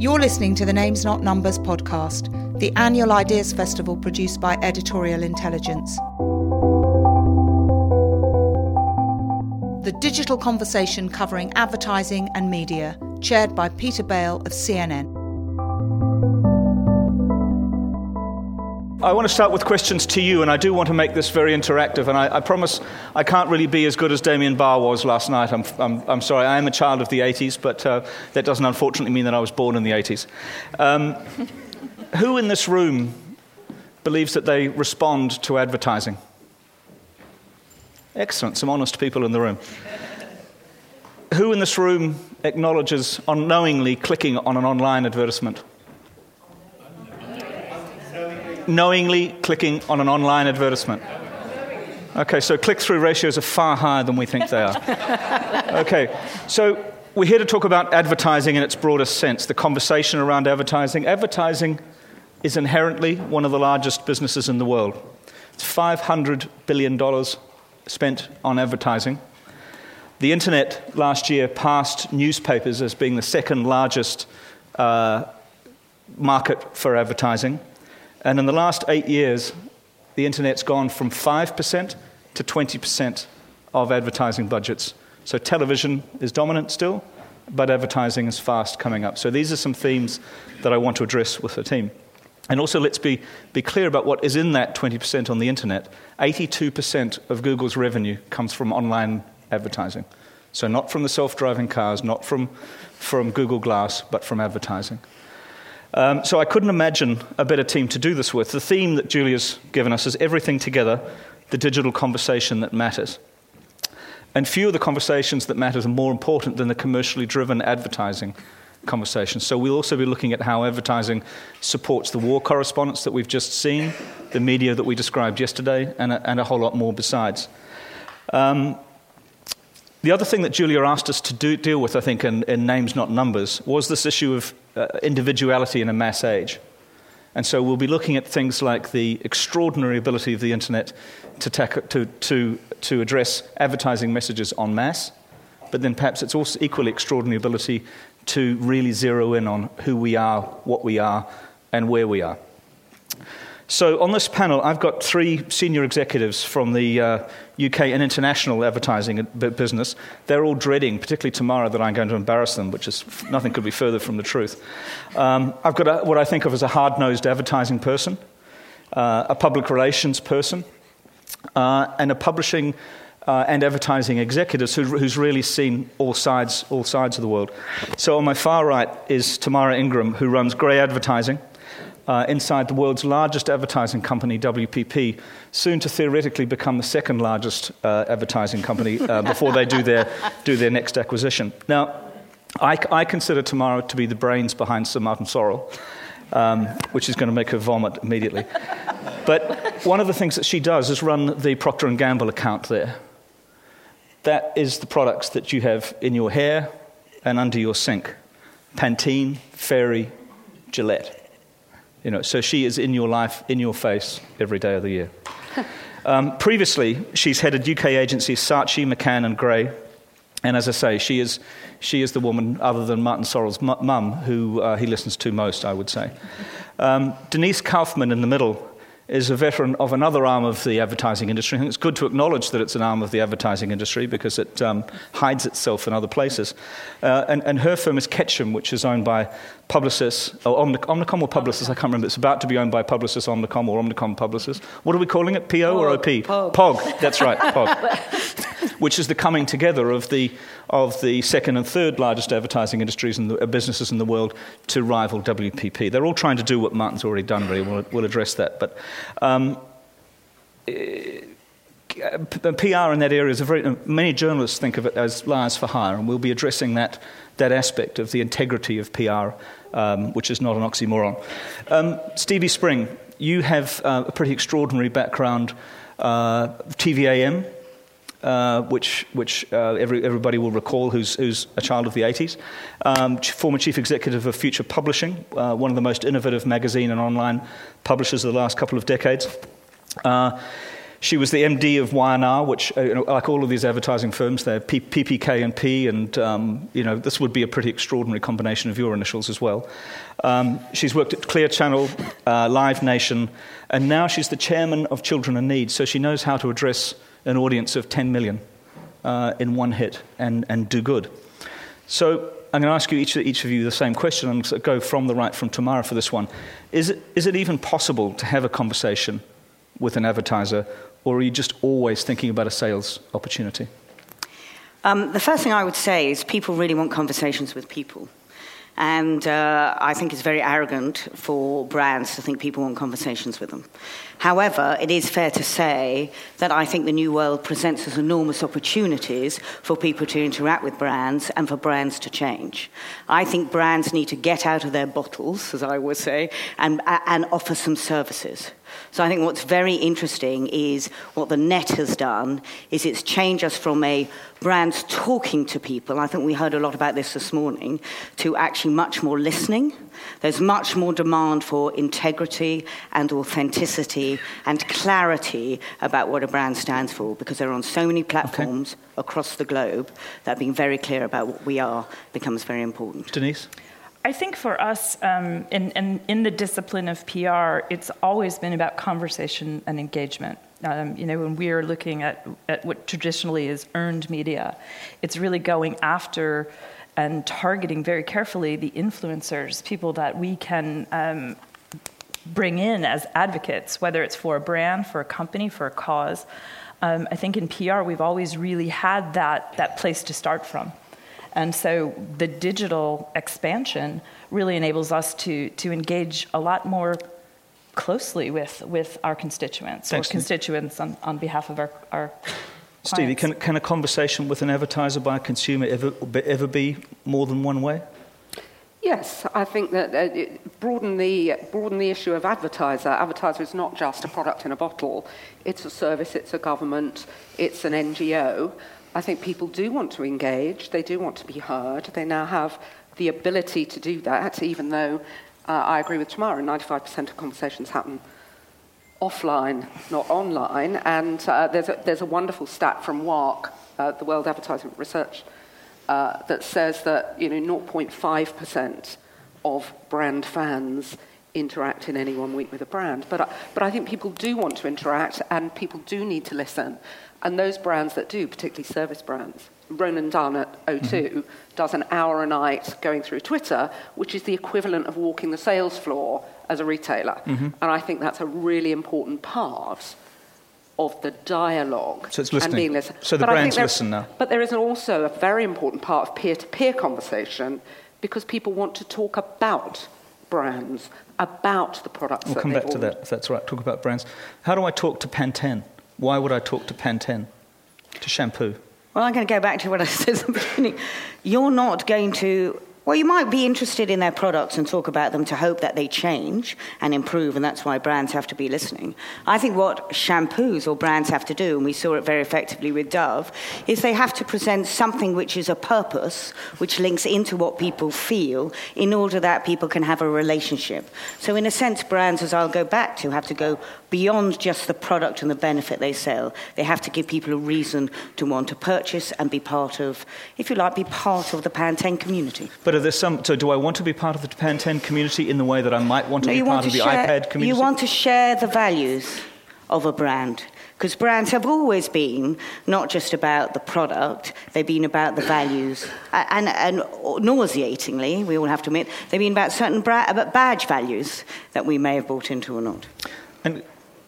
You're listening to the Names Not Numbers podcast, the annual Ideas Festival produced by Editorial Intelligence. The digital conversation covering advertising and media, chaired by Peter Bale of CNN. I want to start with questions to you, and I do want to make this very interactive. And I, I promise I can't really be as good as Damien Barr was last night. I'm, I'm, I'm sorry, I am a child of the 80s, but uh, that doesn't unfortunately mean that I was born in the 80s. Um, who in this room believes that they respond to advertising? Excellent, some honest people in the room. Who in this room acknowledges unknowingly clicking on an online advertisement? Knowingly clicking on an online advertisement? Okay, so click through ratios are far higher than we think they are. Okay, so we're here to talk about advertising in its broadest sense, the conversation around advertising. Advertising is inherently one of the largest businesses in the world. It's $500 billion spent on advertising. The internet last year passed newspapers as being the second largest uh, market for advertising. And in the last eight years, the internet's gone from 5% to 20% of advertising budgets. So television is dominant still, but advertising is fast coming up. So these are some themes that I want to address with the team. And also, let's be, be clear about what is in that 20% on the internet. 82% of Google's revenue comes from online advertising. So, not from the self driving cars, not from, from Google Glass, but from advertising. Um, so I couldn't imagine a better team to do this with. The theme that Julia's given us is everything together, the digital conversation that matters. And few of the conversations that matter are more important than the commercially driven advertising conversation. So we'll also be looking at how advertising supports the war correspondence that we've just seen, the media that we described yesterday, and a, and a whole lot more besides. Um, the other thing that Julia asked us to do, deal with, I think, in, in, Names Not Numbers, was this issue of uh, individuality in a mass age. And so we'll be looking at things like the extraordinary ability of the internet to, to, to, to address advertising messages en masse, but then perhaps it's also equally extraordinary ability to really zero in on who we are, what we are, and where we are. So, on this panel, I've got three senior executives from the uh, UK and international advertising business. They're all dreading, particularly Tamara, that I'm going to embarrass them, which is nothing could be further from the truth. Um, I've got a, what I think of as a hard nosed advertising person, uh, a public relations person, uh, and a publishing uh, and advertising executives who, who's really seen all sides, all sides of the world. So, on my far right is Tamara Ingram, who runs Grey Advertising uh, inside the world's largest advertising company, WPP, soon to theoretically become the second largest uh, advertising company uh, before they do their, do their next acquisition. Now, I, I, consider Tamara to be the brains behind Sir Martin Sorrell, um, which is going to make her vomit immediately. But one of the things that she does is run the Procter & Gamble account there. That is the products that you have in your hair and under your sink. Pantene, Fairy, Gillette. You know, so she is in your life, in your face, every day of the year. Um, previously, she's headed UK agencies Saatchi, McCann, and Grey. And as I say, she is, she is the woman, other than Martin Sorrell's mum, who uh, he listens to most, I would say. Um, Denise Kaufmann in the middle is a veteran of another arm of the advertising industry. I think it's good to acknowledge that it's an arm of the advertising industry because it um, hides itself in other places. Uh, and, and, her firm is Ketchum, which is owned by Publicis, or Omnic- Omnicom or Publicis, I can't remember. It's about to be owned by Publicis Omnicom or Omnicom Publicis. What are we calling it? PO or OP? POG. POG, that's right, POG. which is the coming together of the, of the second and third largest advertising industries and uh, businesses in the world to rival WPP. They're all trying to do what Martin's already done, really. We'll, we'll address that. But um, eh, PR in that area is a very, many journalists think of it as liars for hire, and we'll be addressing that, that aspect of the integrity of PR, um, which is not an oxymoron. Um, Stevie Spring, you have uh, a pretty extraordinary background, uh, TV-am, uh, which, which uh, every, everybody will recall who's, who's, a child of the 80s. Um, former chief executive of Future Publishing, uh, one of the most innovative magazine and online publishers of the last couple of decades. Uh, She was the MD of Y&R, which, uh, you know, like all of these advertising firms, they're P- PPK and P, and um, you know this would be a pretty extraordinary combination of your initials as well. Um, she's worked at Clear Channel, uh, Live Nation, and now she's the chairman of Children in Need. So she knows how to address an audience of 10 million uh, in one hit and, and do good. So I'm going to ask you each, each of you the same question and go from the right from Tamara for this one. Is it, is it even possible to have a conversation with an advertiser, or are you just always thinking about a sales opportunity? Um, the first thing I would say is people really want conversations with people. And uh, I think it's very arrogant for brands to think people want conversations with them. However, it is fair to say that I think the new world presents us enormous opportunities for people to interact with brands and for brands to change. I think brands need to get out of their bottles, as I would say, and, and offer some services. So I think what's very interesting is what the net has done is it's changed us from a brand talking to people. I think we heard a lot about this this morning to actually much more listening. There's much more demand for integrity and authenticity and clarity about what a brand stands for because they're on so many platforms okay. across the globe that being very clear about what we are becomes very important. Denise? I think for us, um, in, in, in, the discipline of PR, it's always been about conversation and engagement. Um, you know, when we are looking at, at what traditionally is earned media, it's really going after and targeting very carefully the influencers, people that we can um, bring in as advocates, whether it's for a brand, for a company, for a cause. Um, I think in PR, we've always really had that, that place to start from. And so the digital expansion really enables us to, to engage a lot more closely with, with our constituents Thanks, or constituents on, on behalf of our, our Stevie, can, can a conversation with an advertiser by a consumer ever, ever be more than one way? Yes, I think that uh, broaden the broaden the issue of advertiser. Advertiser is not just a product in a bottle; it's a service, it's a government, it's an NGO. I think people do want to engage, they do want to be heard, they now have the ability to do that, even though uh, I agree with Tamara, 95% of conversations happen offline, not online. And uh, there's, a, there's a wonderful stat from WARC, uh, the World Advertising Research, uh, that says that you know 0.5% of brand fans interact in any one week with a brand. But, but I think people do want to interact and people do need to listen. And those brands that do, particularly service brands, Ronan Dunne at O2 mm-hmm. does an hour a night going through Twitter, which is the equivalent of walking the sales floor as a retailer. Mm-hmm. And I think that's a really important part of the dialogue so it's listening. and being listened. So the but brands listen now. But there is also a very important part of peer-to-peer conversation because people want to talk about brands, about the products. We'll come back to that. If that's right. Talk about brands. How do I talk to Pantene? Why would I talk to Pantene? To shampoo? Well, I'm going to go back to what I said at the beginning. You're not going to well, you might be interested in their products and talk about them to hope that they change and improve, and that's why brands have to be listening. I think what shampoos or brands have to do, and we saw it very effectively with Dove, is they have to present something which is a purpose, which links into what people feel, in order that people can have a relationship. So, in a sense, brands, as I'll go back to, have to go beyond just the product and the benefit they sell. They have to give people a reason to want to purchase and be part of, if you like, be part of the Pantene community. But are there some? So, do I want to be part of the Pantene community in the way that I might want to no, be part of the share, iPad community? You want to share the values of a brand. Because brands have always been not just about the product, they've been about the values. And, and nauseatingly, we all have to admit, they've been about certain bra- badge values that we may have bought into or not. And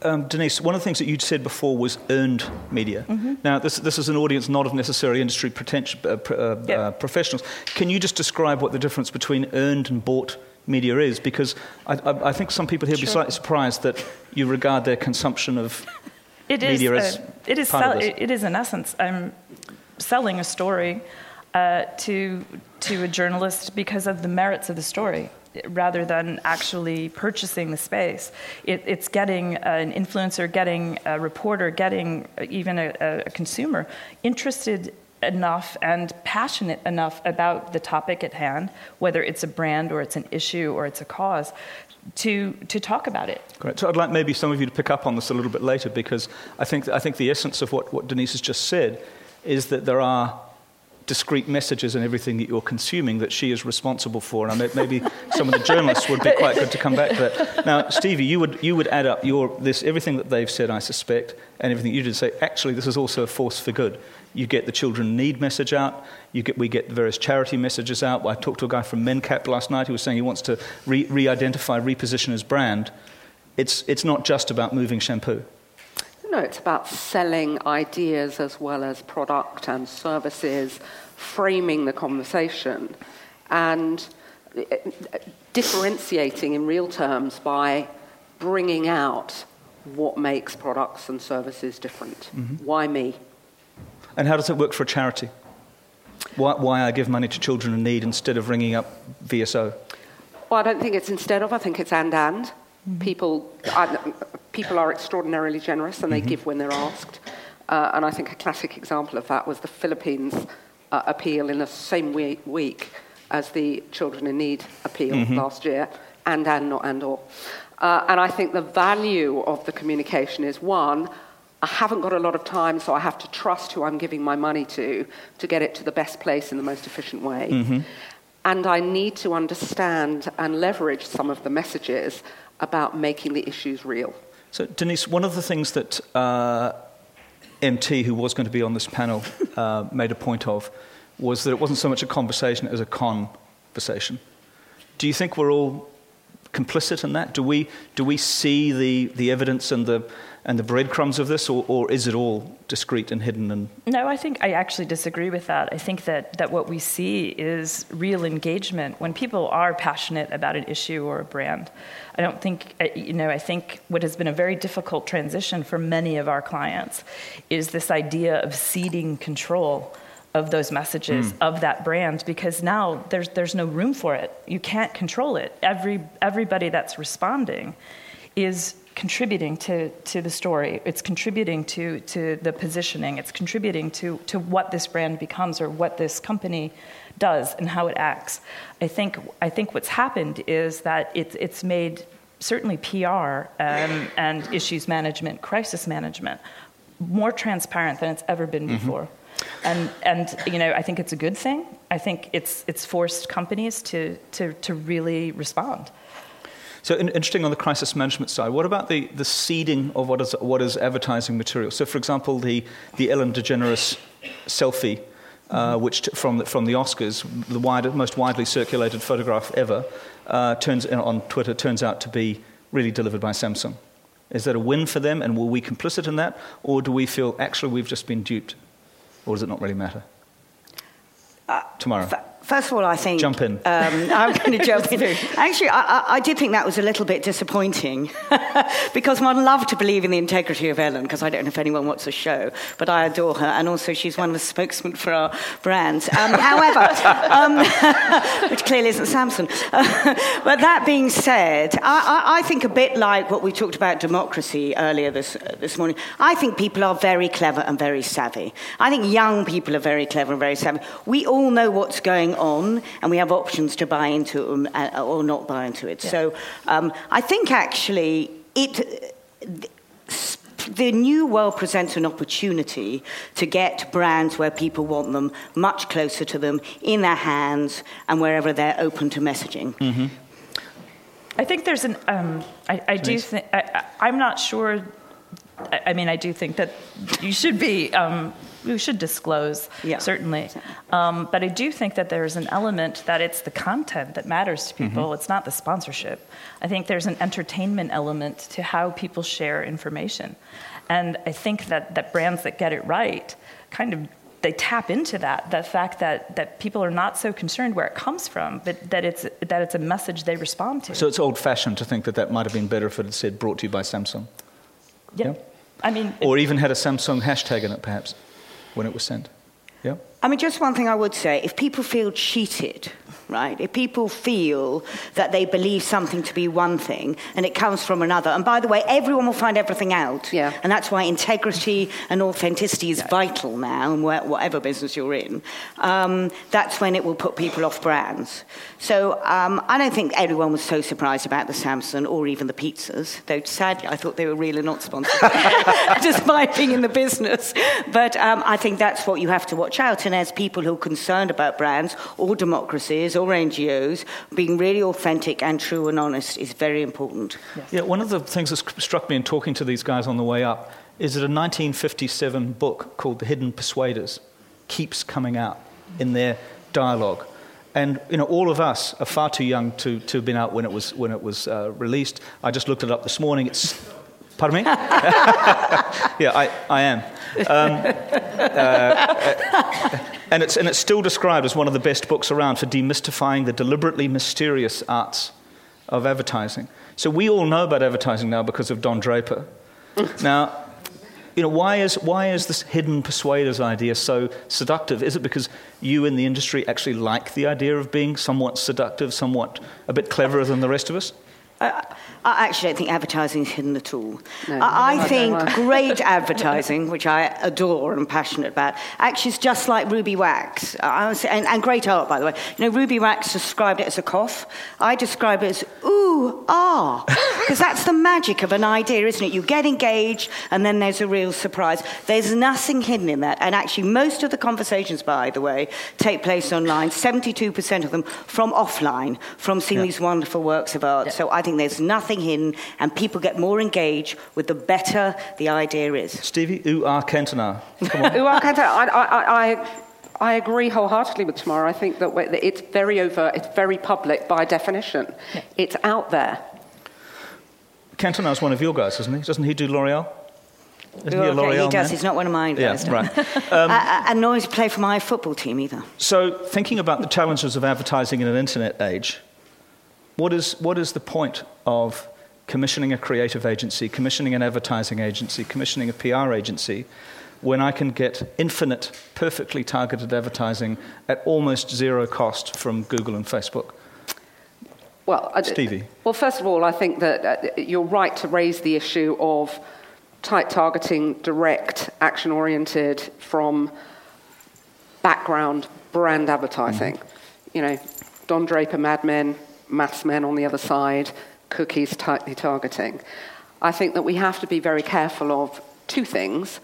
um, Denise, one of the things that you'd said before was earned media. Mm-hmm. Now, this, this is an audience not of necessarily industry uh, uh, yep. uh, professionals. Can you just describe what the difference between earned and bought media is? Because I, I, I think some people here sure. be slightly surprised that you regard their consumption of it media is, as uh, it is part sell- it is in essence I'm selling a story uh, to to a journalist because of the merits of the story rather than actually purchasing the space. It, it's getting an influencer, getting a reporter, getting even a, a consumer interested enough and passionate enough about the topic at hand, whether it's a brand or it's an issue or it's a cause, to, to talk about it. Great. So I'd like maybe some of you to pick up on this a little bit later because I think, I think the essence of what, what Denise has just said is that there are discrete messages and everything that you're consuming that she is responsible for. And maybe some of the journalists would be quite good to come back to that. Now, Stevie, you would, you would add up your, this, everything that they've said, I suspect, and everything you did say, actually, this is also a force for good. You get the children need message out. You get, we get various charity messages out. I talked to a guy from MenCap last night who was saying he wants to re identify, reposition his brand. It's, it's not just about moving shampoo. No, it's about selling ideas as well as product and services, framing the conversation, and uh, differentiating in real terms by bringing out what makes products and services different. Mm-hmm. Why me? And how does it work for a charity? Why, why I give money to children in need instead of ringing up VSO? Well, I don't think it's instead of. I think it's and and. Mm-hmm. People, I, people are extraordinarily generous and they mm-hmm. give when they're asked. Uh, and I think a classic example of that was the Philippines uh, appeal in the same week, week, as the Children in Need appeal mm-hmm. last year, and and not and or. Uh, and I think the value of the communication is one, I haven't got a lot of time, so I have to trust who I'm giving my money to to get it to the best place in the most efficient way. Mm-hmm. And I need to understand and leverage some of the messages about making the issues real. So, Denise, one of the things that uh, MT, who was going to be on this panel, uh, made a point of was that it wasn't so much a conversation as a conversation. Do you think we're all complicit in that? Do we, do we see the, the evidence and the, and the breadcrumbs of this, or, or is it all discreet and hidden? And no, I think I actually disagree with that. I think that, that what we see is real engagement when people are passionate about an issue or a brand. I don't think uh, you know. I think what has been a very difficult transition for many of our clients is this idea of ceding control of those messages mm. of that brand because now there's there's no room for it. You can't control it. Every everybody that's responding is contributing to, to the story. It's contributing to, to the positioning. It's contributing to, to what this brand becomes or what this company does and how it acts. I think, I think what's happened is that it's, it's made certainly PR um, and issues management, crisis management, more transparent than it's ever been mm-hmm. before. And, and you know, I think it's a good thing. I think it's, it's forced companies to, to, to really respond. So in, interesting on the crisis management side. What about the, the seeding of what is, what is advertising material? So, for example, the, the Ellen DeGeneres selfie, uh, which t- from, the, from the Oscars, the wide, most widely circulated photograph ever, uh, turns on Twitter turns out to be really delivered by Samsung. Is that a win for them, and were we complicit in that, or do we feel actually we've just been duped, or does it not really matter? Uh, Tamara. First of all, I think. Jump in. Um, I'm going to jump in. Actually, I, I, did think that was a little bit disappointing because one loved to believe in the integrity of Ellen, because I don't know if anyone watches the show, but I adore her, and also she's one of the spokesmen for our brands. Um, however, um, which clearly isn't Samsung. but that being said, I, I, think a bit like what we talked about democracy earlier this, uh, this morning, I think people are very clever and very savvy. I think young people are very clever and very savvy. We all know what's going on, and we have options to buy into them uh, or not buy into it. Yeah. So um, I think actually it. The new world presents an opportunity to get brands where people want them much closer to them, in their hands, and wherever they're open to messaging. Mm-hmm. I think there's an. Um, I, I do think. I'm not sure. I, I, mean, I do think that you should be. Um, we should disclose, yeah. certainly. Um, but I do think that there's an element that it's the content that matters to people, mm-hmm. it's not the sponsorship. I think there's an entertainment element to how people share information. And I think that, that brands that get it right kind of they tap into that the fact that, that people are not so concerned where it comes from but that it's that it's a message they respond to so it's old fashioned to think that that might have been better if it had said brought to you by samsung yeah, yeah? i mean or even had a samsung hashtag in it perhaps when it was sent. Yeah? I mean, just one thing I would say if people feel cheated right? If people feel that they believe something to be one thing and it comes from another, and by the way, everyone will find everything out. Yeah. And that's why integrity and authenticity is vital now, and whatever business you're in. Um, that's when it will put people off brands. So um, I don't think everyone was so surprised about the Samsung or even the pizzas, though sadly I thought they were really not sponsored, despite being in the business. But um, I think that's what you have to watch out. And as people who are concerned about brands or democracies or NGOs, being really authentic and true and honest is very important. Yeah, one of the things that struck me in talking to these guys on the way up is that a 1957 book called The Hidden Persuaders keeps coming out in their dialogue. And you know, all of us are far too young to, to have been out when it was, when it was uh, released. I just looked it up this morning. It's, pardon me? yeah, I, I am. Um, uh, and, it's, and it's still described as one of the best books around for demystifying the deliberately mysterious arts of advertising. So we all know about advertising now because of Don Draper. now, you know, why is, why is this hidden persuaders idea so seductive? Is it because you in the industry actually like the idea of being somewhat seductive, somewhat a bit cleverer than the rest of us? I, I actually don't think advertising is hidden at all. No, I, I think great advertising, which I adore and am passionate about, actually is just like Ruby Wax. I was, and, and great art, by the way. You know, Ruby Wax described it as a cough. I describe it as ooh, ah. Because that's the magic of an idea, isn't it? You get engaged, and then there's a real surprise. There's nothing hidden in that. And actually, most of the conversations, by the way, take place online, 72% of them from offline, from seeing Yeah. these wonderful works of art. So I think there's nothing hidden, and people get more engaged with the better the idea is. Stevie, ooh, ah, Cantona. Come on. Well, I, I, I, I, I agree wholeheartedly with Tamara. I think that that it's very overt, it's very public by definition. It's out there. Cantona's one of your guys, isn't he? Doesn't he do L'Oreal? Isn't he a Okay, L'Oreal he does. man? He's not one of mine. Yeah, right. Uh, uh, and nor does he play for my football team either. So, thinking about the challenges of advertising in an internet age, what is, what is the point of commissioning a creative agency, commissioning an advertising agency, commissioning a PR agency, when I can get infinite, perfectly targeted advertising at almost zero cost from Google and Facebook? Well, Stevie. Well, first of all, I think that uh, you're right to raise the issue of tight targeting, direct, action oriented from background brand advertising. You know, Don Draper, Mad Men, Maths Men on the other side, cookies tightly targeting. I think that we have to be very careful of two things.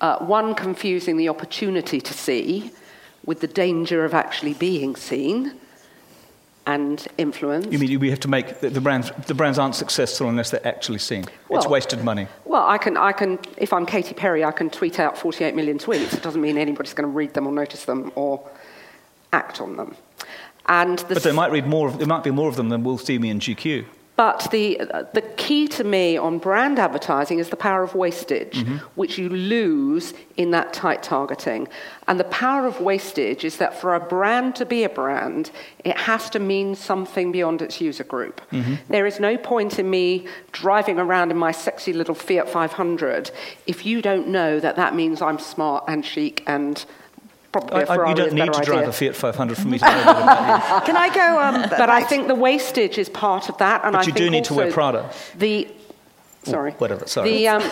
Uh, one, confusing the opportunity to see with the danger of actually being seen and influenced. You mean we have to make the, the brands, the brands aren't successful unless they're actually seen? it's wasted money. Well, I can, I can, if I'm Katy Perry, I can tweet out 48 million tweets. It doesn't mean anybody's going to read them or notice them or act on them. And the, But they might read more. Of, there might be more of them than will see me in GQ. but the, the key to me on brand advertising is the power of wastage, mm-hmm. which you lose in that tight targeting. And the power of wastage is that for a brand to be a brand, it has to mean something beyond its user group. Mm-hmm. There is no point in me driving around in my sexy little Fiat 500 if you don't know that that means I'm smart and chic and probably a I, I, Ferrari you don't need to drive idea. a Fiat 500 for me to know that. Can I go? Um, But I think the wastage is part of that, and But I you do need to wear Prada. The sorry, whatever, sorry. The, um,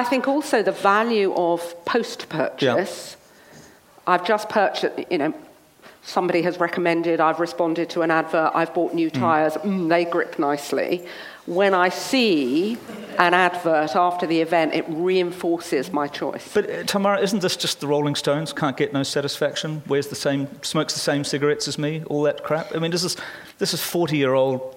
I think also the value of post-purchase. Yeah. I've just purchased, you know, somebody has recommended. I've responded to an advert. I've bought new tyres. Mm, they grip nicely. When I see an advert after the event, it reinforces my choice. But uh, Tamara, isn't this just the Rolling Stones? Can't get no satisfaction. Wears the same, smokes the same cigarettes as me. All that crap. I mean, this is this is forty-year-old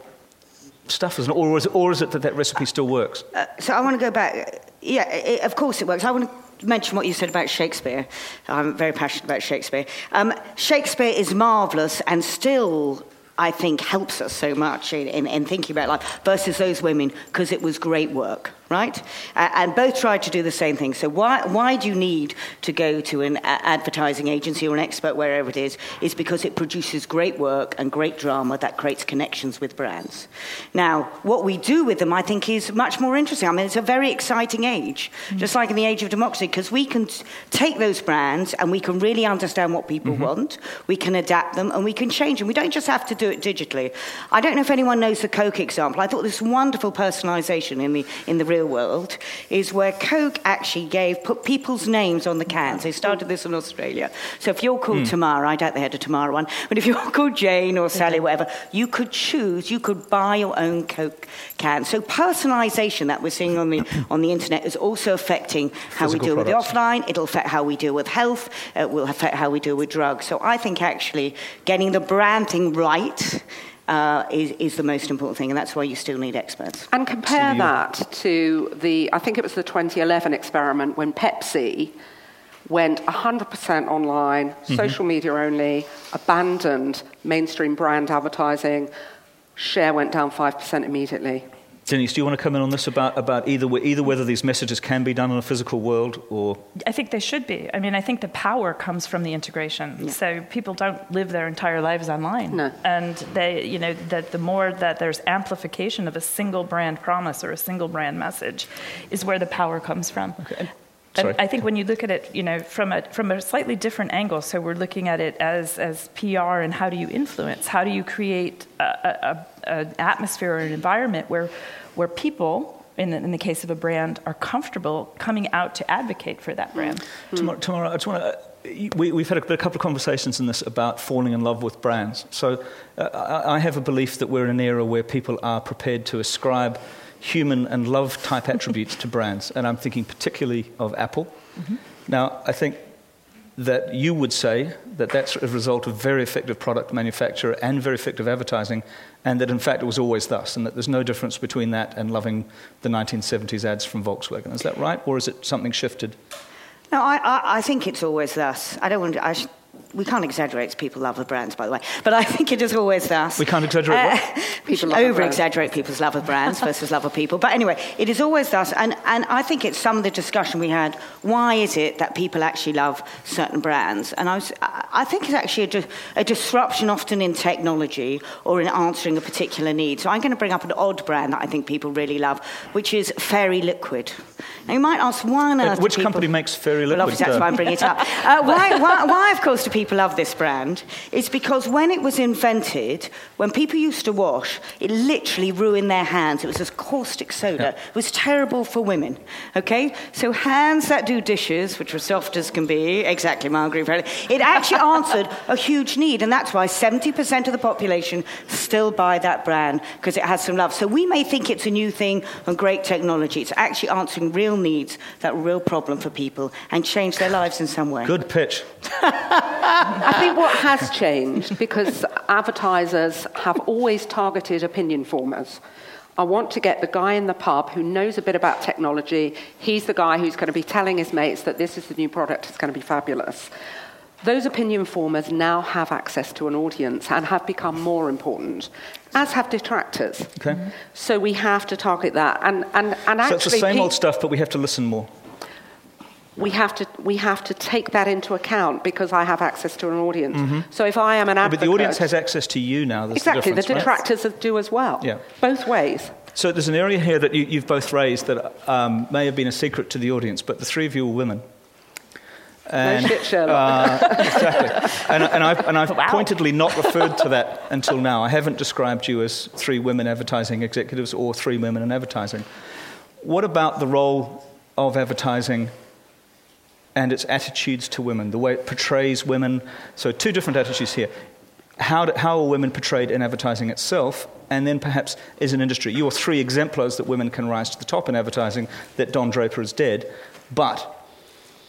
stuff, isn't it? Or is it, or is it that that recipe still works? Uh, so I want to go back. Yeah, i of course it works. I want to mention what you said about Shakespeare. I'm very passionate about Shakespeare. Um, Shakespeare is marvellous and still, I think, helps us so much in, in, in thinking about life versus those women because it was great work. Right? Uh, and both tried to do the same thing. So why, why do you need to go to an advertising agency or an expert, wherever it is? Is because it produces great work and great drama that creates connections with brands. Now, what we do with them, I think, is much more interesting. I mean, it's a very exciting age, mm-hmm. just like in the age of democracy, because we can take those brands and we can really understand what people mm-hmm. want, we can adapt them, and we can change them. We don't just have to do it digitally. I don't know if anyone knows the Coke example. I thought this wonderful personalization in the, in the real real world is where Coke actually gave put people's names on the cans. They started this in Australia. So if you're called mm. Tamara, I doubt they had a Tamara one, but if you're called Jane or Sally, whatever, you could choose. You could buy your own Coke can. So personalisation that we're seeing on the on the internet is also affecting how Physical we deal products. with the offline. It'll affect how we deal with health. It will affect how we deal with drugs. So I think actually getting the brand thing right uh, is, is the most important thing, and that's why you still need experts. And compare that to the, I think it was the 2011 experiment when Pepsi went 100% online, mm-hmm. social media only, abandoned mainstream brand advertising, share went down 5% immediately. Denise, do you want to come in on this about, about either, either whether these messages can be done in a physical world or? I think they should be. I mean, I think the power comes from the integration. Yeah. So people don't live their entire lives online. No. And they, you know, that the more that there's amplification of a single brand promise or a single brand message is where the power comes from. Okay. And I think when you look at it, you know, from a from a slightly different angle, so we're looking at it as as PR and how do you influence? How do you create a, a, a, an atmosphere or an environment where where people, in the, in the, case of a brand, are comfortable coming out to advocate for that brand. Mm. Tamara, Tamara, I just want to. Uh, we, have had a, a, couple of conversations in this about falling in love with brands. So uh, I, I have a belief that we're in an era where people are prepared to ascribe human and love type attributes to brands, and I'm thinking particularly of Apple. Mm-hmm. Now, I think that you would say that that's a result of very effective product manufacture and very effective advertising, and that in fact it was always thus, and that there's no difference between that and loving the 1970s ads from Volkswagen. Is that right, or is it something shifted? No, I, I, I think it's always thus. I don't want to, I sh- we can't exaggerate people love of brands, by the way, but I think it is always thus. We can't exaggerate uh, people over exaggerate people's love of brands versus love of people. But anyway, it is always thus, and, and I think it's some of the discussion we had. Why is it that people actually love certain brands? And I, was, I think it's actually a, a disruption often in technology or in answering a particular need. So I'm going to bring up an odd brand that I think people really love, which is Fairy Liquid. Now you might ask, why on earth? Which people, company makes Fairy Liquid? Well, obviously that's why I'm bringing it up. Uh, why, why, why, of course, do people love this brand? It's because when it was invented, when people used to wash, it literally ruined their hands. It was this caustic soda. Yeah. It was terrible for women. Okay, so hands that do dishes, which are soft as can be, exactly, Margaret. It actually answered a huge need, and that's why 70% of the population still buy that brand because it has some love. So we may think it's a new thing and great technology. It's actually answering real needs, that real problem for people, and change their lives in some way. Good pitch. I think what has changed, because advertisers have always targeted opinion formers. I want to get the guy in the pub who knows a bit about technology. He's the guy who's going to be telling his mates that this is the new product, it's going to be fabulous. Those opinion formers now have access to an audience and have become more important, as have detractors. Okay. So we have to target that. And, and, and actually, so it's the same pe- old stuff, but we have to listen more. We have, to, we have to take that into account because I have access to an audience. Mm-hmm. So if I am an advocate... but the audience has access to you now. exactly, the, the detractors right? do as well. Yeah. Both ways. So there's an area here that you, have both raised that um, may have been a secret to the audience, but the three of you are women. And, no shit, Sherlock. Uh, exactly. And, and I've, and I've wow. pointedly not referred to that until now. I haven't described you as three women advertising executives or three women in advertising. What about the role of advertising and its attitudes to women, the way it portrays women? So, two different attitudes here. How, do, how are women portrayed in advertising itself, and then perhaps as an industry? You are three exemplars that women can rise to the top in advertising, that Don Draper is dead. But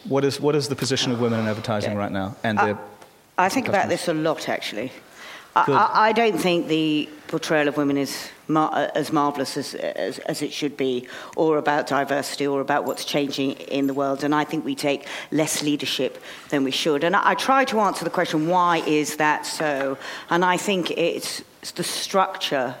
what is, what is the position of women in advertising yeah. right now? And I, I think about this a lot, actually. I, I, don't think the portrayal of women is mar- as marvellous as, as, as, it should be, or about diversity, or about what's changing in the world. And I think we take less leadership than we should. And I, I try to answer the question, why is that so? And I think it's, it's the structure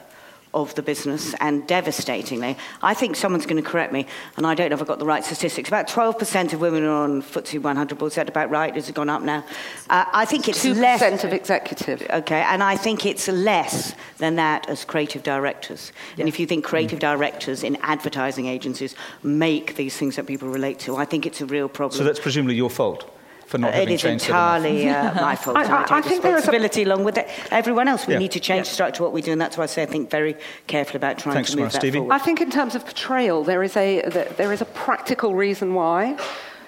of the business and devastatingly. I think someone's going to correct me, and I don't know if I've got the right statistics. About 12% of women are on FTSE 100 boards. Is that about right? Has it gone up now? Uh, I think it's 2% less. of executive. Okay, and I think it's less than that as creative directors. And if you think creative directors in advertising agencies make these things that people relate to, I think it's a real problem. So that's presumably your fault for not It having is changed it enough. entirely uh, my fault. I- I, I- take I think there is a- responsibility along with it. everyone else. We Yeah. need to change the structure of what we do, and that's why I say I think very carefully about trying Thanks, to move Maura. that Stevie? forward. I think in terms of portrayal, there is a there is a practical reason why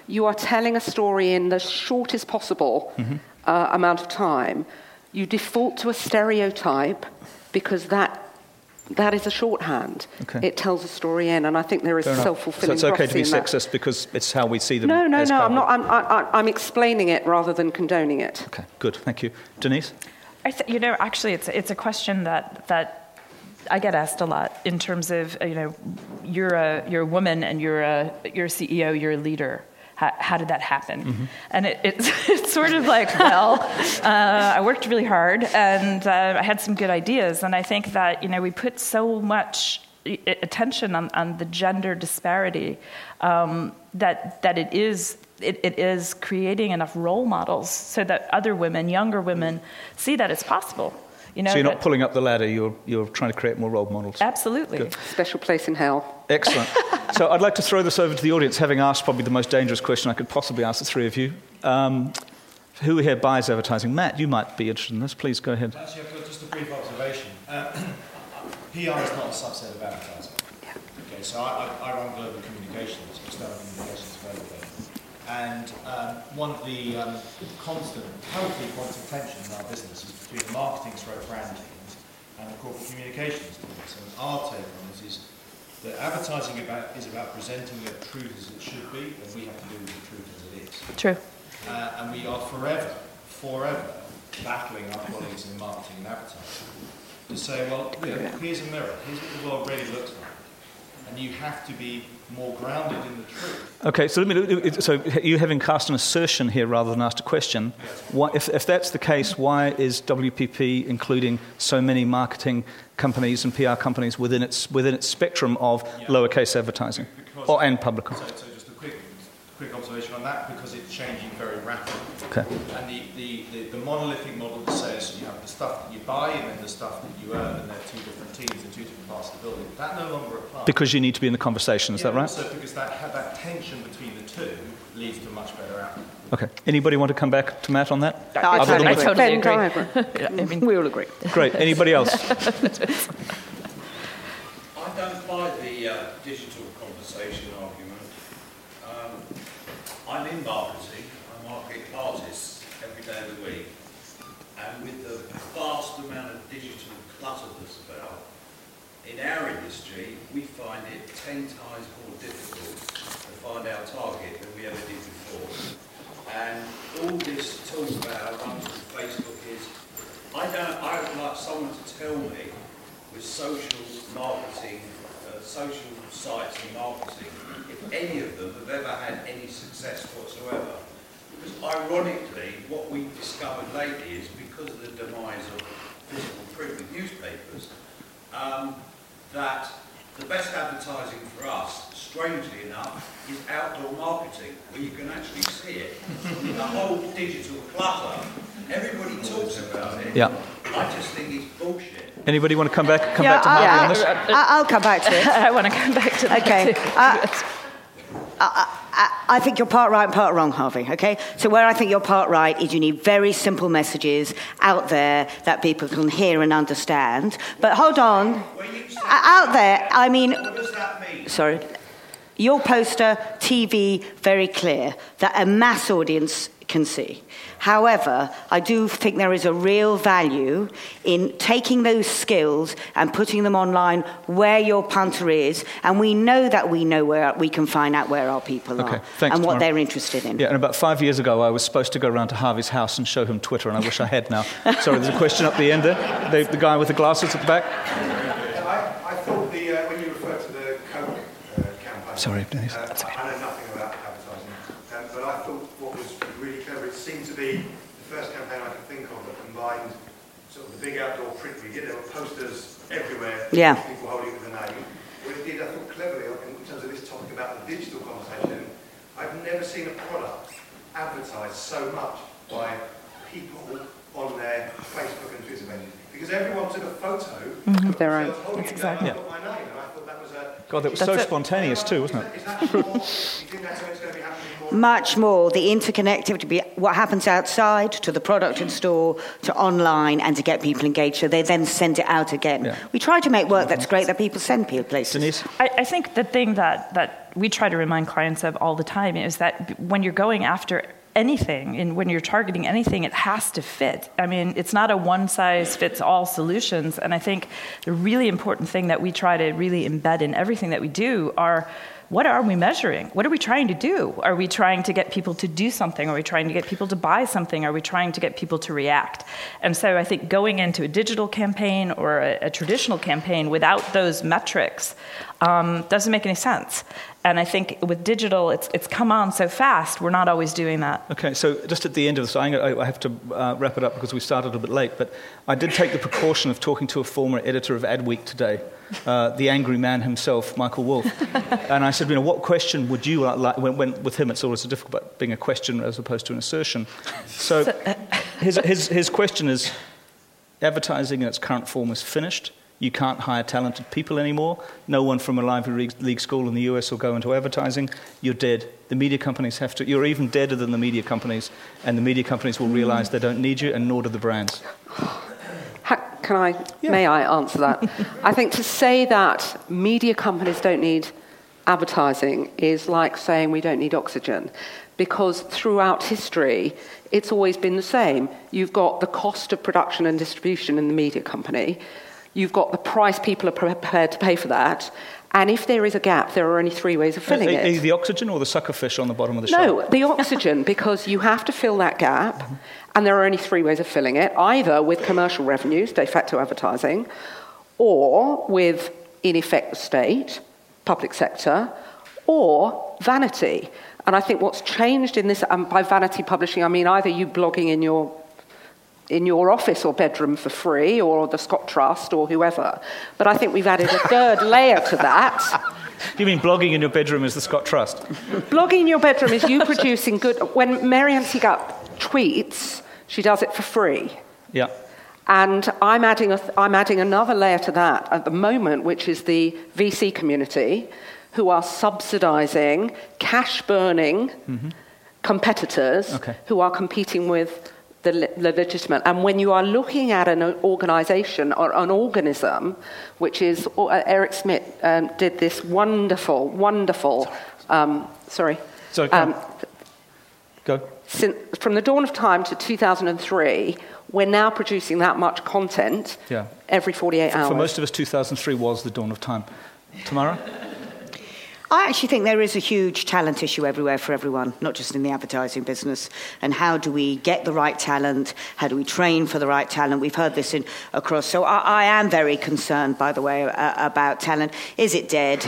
you are telling a story in the shortest possible Mm-hmm. uh, amount of time. You default to a stereotype because that that is a shorthand. Okay. It tells a story in, and I think there is Fair self-fulfilling So it's okay to be prophecy in that. sexist because it's how we see them. No, no, as no. I'm not. I'm, I, I- I'm explaining it rather than condoning it. Okay, good. Thank you. Denise? I th- you know, actually, it's it's a question that that I get asked a lot in terms of you know, you're a you're a woman and you're a you're a CEO, you're a leader. How, how did that happen? And it, it's, it's sort of like, well, uh, I worked really hard and uh, I had some good ideas, and I think that you know we put so much attention on, on the gender disparity um, that that it is it, it is creating enough role models so that other women, younger women, see that it's possible. You know, so you're not pulling up the ladder, you're, you're trying to create more role models. absolutely. Good. Special place in hell. Excellent. so I'd like to throw this over to the audience, having asked probably the most dangerous question I could possibly ask the three of you. Um, who here buys advertising? Matt, you might be interested in this. Please go ahead. Actually, I've got just a brief observation. Uh, PR is not a subset of advertising. Okay, so I, I, I run global communications, external communications for everything. And um, one of the um, constant, healthy points of tension in our business is between the marketing stroke brand teams and the corporate communications teams. And our take on this is that advertising about, is about presenting the truth as it should be, and we have to do with the truth as it is. True. Uh, and we are forever, forever battling our colleagues in marketing and advertising to say, well, here's a mirror, here's what the world really looks like. And you have to be more grounded in the truth. Okay, so, let me, so you having cast an assertion here rather than asked a question. Why, if, if that's the case, why is WPP including so many marketing companies and PR companies within its, within its spectrum of lowercase advertising Because- or, and public? So, so just a quick, quick observation on that, because it's changing very rapidly. Okay. And the, the, the, the monolithic model that says you have the stuff that you buy and then the stuff that you earn, and they're two different teams and two different parts of the building, that no longer applies. Because you need to be in the conversation, is Yeah, that right? Also because that, that tension between the two leads to a much better outcome. Okay. Anybody want to come back to Matt on that? I Other than I with- totally Venn agree. diagram. I mean, we all agree. Great. Anybody else? I don't buy the uh, digital conversation argument. Um, I'm in marketing, I market artists every day of the week, and with the vast amount of digital clutter that's about, in our industry, we find it 10 times more difficult to find our target than we ever did before. And all this talk about Facebook is, I don't, I would like someone to tell me with social marketing, uh, social sites and marketing, if any of them have ever had any success whatsoever. Because ironically, what we've discovered lately is because of the demise of physical print with newspapers, um, that the best advertising for us, strangely enough, is outdoor marketing, where you can actually see it. the whole digital clutter, everybody talks about it. Yeah. I just think it's bullshit. Anybody want to come back, come Yeah, back to I- Harvey I- on this? I- I'll come back to it. I want to come back to that. Okay. too. Uh, I, I think you're part right and part wrong, Harvey. Okay, so where I think you're part right is you need very simple messages out there that people can hear and understand. But hold on, When you say, out there, I mean, what does that mean? sorry, your poster, TV, very clear that a mass audience can see. However, I do think there is a real value in taking those skills and putting them online where your punter is, and we know that we know where we can find out where our people Okay, are thanks, and what Tamara. they're interested in. Yeah, and about five years ago, I was supposed to go around to Harvey's house and show him Twitter, and I wish I had now. Sorry, there's a question up the end there. The, the guy with the glasses at the back. I, I thought the, uh, when you referred to the Coke uh, campaign, Sorry, Dennis. uh, I know nothing about advertising, um, but I thought what was really clever, it seemed to be the first campaign I could think of that combined sort of the big outdoor print we did. There were posters everywhere Yeah. people holding it name. But it I thought, cleverly in terms of this topic about the digital conversation. I've never seen a product advertised so much by people on their Facebook and Twitter pages. Because everyone took a photo mm-hmm. Of their own. themselves holding it, exactly- and I God, that was That's so it. spontaneous too, wasn't it? Is that more, do you think that's something that's going to be happening more? Much more. The interconnectivity, what happens outside to the product in store to online and to get people engaged so they then send it out again. Yeah. We try to make work that's mm-hmm. great that people send people places. Denise? I, I think the thing that, that we try to remind clients of all the time is that when you're going after anything and when you're targeting anything, it has to fit. I mean, it's not a one size fits all solutions. And I think the really important thing that we try to really embed in everything that we do are what are we measuring? What are we trying to do? Are we trying to get people to do something? Are we trying to get people to buy something? Are we trying to get people to react? And so I think going into a digital campaign or a, a traditional campaign without those metrics um, doesn't make any sense. And I think with digital, it's, it's come on so fast, we're not always doing that. Okay, so just at the end of this, I have to uh, wrap it up because we started a bit late, but I did take the precaution of talking to a former editor of Adweek today, uh, the angry man himself, Michael Wolff. and I said, you know, what question would you like, when, when, with him it's always difficult but being a question as opposed to an assertion. So his, his, his question is, advertising in its current form is finished. You can't hire talented people anymore. No one from a League- League school in the US will go into advertising. You're dead. The media companies have to. You're even deader than the media companies, and the media companies will realize they don't need you, and nor do the brands. Ha- Can I, may I answer that? I think to say that media companies don't need advertising is like saying we don't need oxygen. Because throughout history, it's always been the same. You've got the cost of production and distribution in the media company, you've got the price people are prepared to pay for that, and if there is a gap, there are only three ways of filling it. you the oxygen or the suckerfish on the bottom of the No, shelf? the oxygen, because you have to fill that gap, and there are only three ways of filling it either with commercial revenues, de facto advertising, or with, in effect, the state, public sector, or vanity. And I think what's changed in this, and by vanity publishing, I mean either you blogging in your in your office or bedroom for free, or the Scott Trust, or whoever. But I think we've added a third layer to that. You mean blogging in your bedroom is the Scott Trust? Blogging in your bedroom is you producing good. When Marianne Seagup tweets, she does it for free. Yeah. And I'm adding, a, I'm adding another layer to that at the moment, which is the VC community, who are subsidizing cash burning mm-hmm. competitors Okay. who are competing with the, le- the legitimate. And when you are looking at an organization or an organism, which is uh, Eric Schmidt um, did this wonderful, wonderful, um, sorry, Sorry, go. Go. sin from the dawn of time to 2003, we're now producing that much content Yeah. every 48 hours. For most of us, 2003 was the dawn of time. Tamara? I actually think there is a huge talent issue everywhere for everyone, not just in the advertising business. And how do we get the right talent? How do we train for the right talent? We've heard this in across. So I, I am very concerned, by the way, uh, about talent. Is it dead?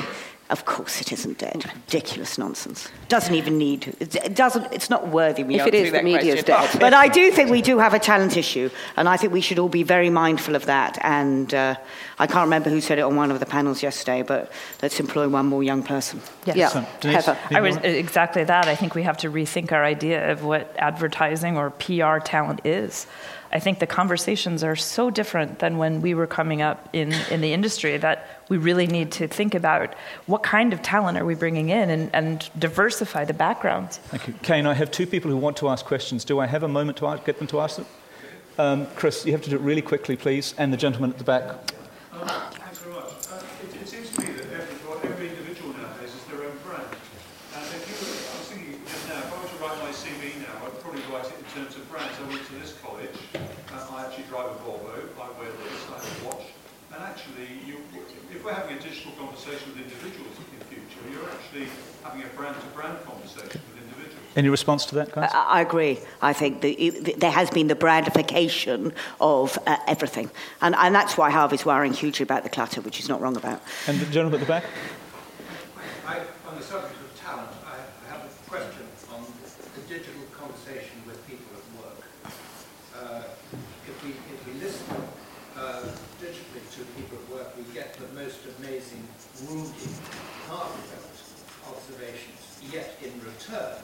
Of course, it isn't dead. Ridiculous nonsense. Doesn't even need. It doesn't. It's not worthy. Me If it is, the media's question. dead. But I do think we do have a talent issue, and I think we should all be very mindful of that. And uh, I can't remember who said it on one of the panels yesterday, but let's employ one more young person. Yes. Yeah, So, Denise, Heather. I was exactly that. I think we have to rethink our idea of what advertising or PR talent is. I think the conversations are so different than when we were coming up in, in the industry that we really need to think about what kind of talent are we bringing in and, and diversify the backgrounds. Thank you. Kane, I have two people who want to ask questions. Do I have a moment to ask, get them to ask them? Um, Chris, you have to do it really quickly, please, and the gentleman at the back. Thanks very much. Uh, it, it seems to me that every, well, every individual nowadays is their own brand. And if you, I was thinking just now, if I were to write my CV now, I'd probably write it in terms of brands. I went to this college, uh, I actually drive a Volvo, I wear this, I have a watch. And actually, you, if we're having a digital conversation with individuals in the future, you're actually having a brand-to-brand conversation with individuals. Any response to that, guys? I I agree. I think the, it, there has been the brandification of uh, everything. And, and that's why Harvey's worrying hugely about the clutter, which he's not wrong about. And the gentleman at the back? I, on the subject of talent, I, I have a question on the digital conversation with people at work. Uh, if we if we listen uh, digitally to people at work, we get the most amazing, wounding, heartfelt observations. Yet in return,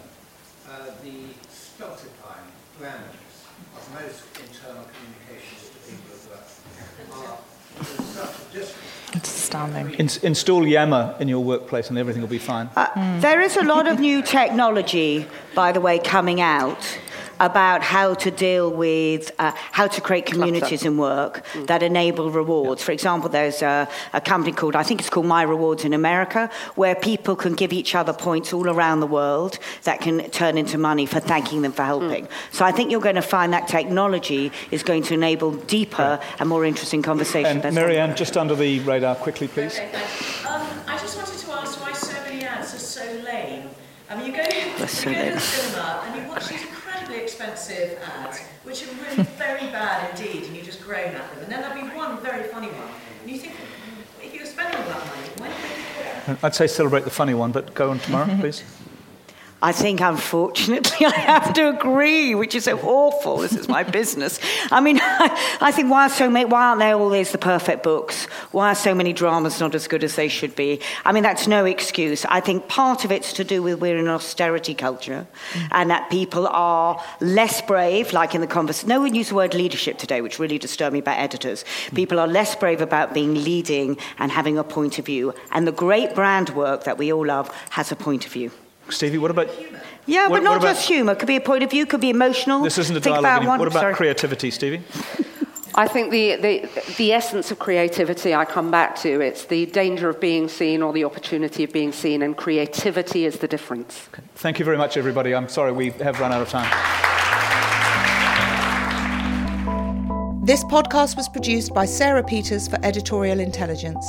uh, the stultifying blandness of most internal communications to people at work are there's such a distance. It's astounding. In, install Yammer in your workplace and everything will be fine. Uh, There is a lot of new technology, by the way, coming out about how to deal with uh, how to create communities in work that enable rewards. For example, there's a, a company called, I think it's called My Rewards in America, where people can give each other points all around the world that can turn into money for thanking them for helping. So I think you're going to find that technology is going to enable deeper and more interesting conversation. And Marianne, just under the radar, quickly, please. Okay. Um, I just wanted to ask why so many ads are so lame. I mean, you go, you go to the cinema and you watch these incredibly expensive ads, which are really very bad indeed, and you just groan at them. And then there'll be one very funny one, and you think, if you're spending all that money, when do they I'd say celebrate the funny one, but go on tomorrow, please. I think, unfortunately, I have to agree, which is so awful. This is my business. I mean, I think why are so many, why aren't there always the perfect books? Why are so many dramas not as good as they should be? I mean, that's no excuse. I think part of it's to do with we're in an austerity culture, mm. and that people are less brave. Like in the conversation, no one used the word leadership today, which really disturbed me about editors. Mm. People are less brave about being leading and having a point of view. And the great brand work that we all love has a point of view. Stevie, what about. Yeah, What- but not about- just humour. Could be a point of view, could be emotional. This isn't a Think dialogue. about anymore. one. What about Sorry. creativity, Stevie? I think the, the, the essence of creativity I come back to, it's the danger of being seen or the opportunity of being seen, and creativity is the difference. Thank you very much, everybody. I'm sorry we have run out of time. This podcast was produced by Sarah Peters for Editorial Intelligence,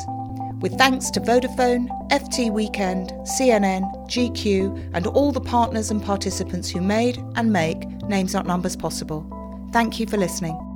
with thanks to Vodafone, FT Weekend, CNN, GQ, and all the partners and participants who made and make Names Not Numbers possible. Thank you for listening.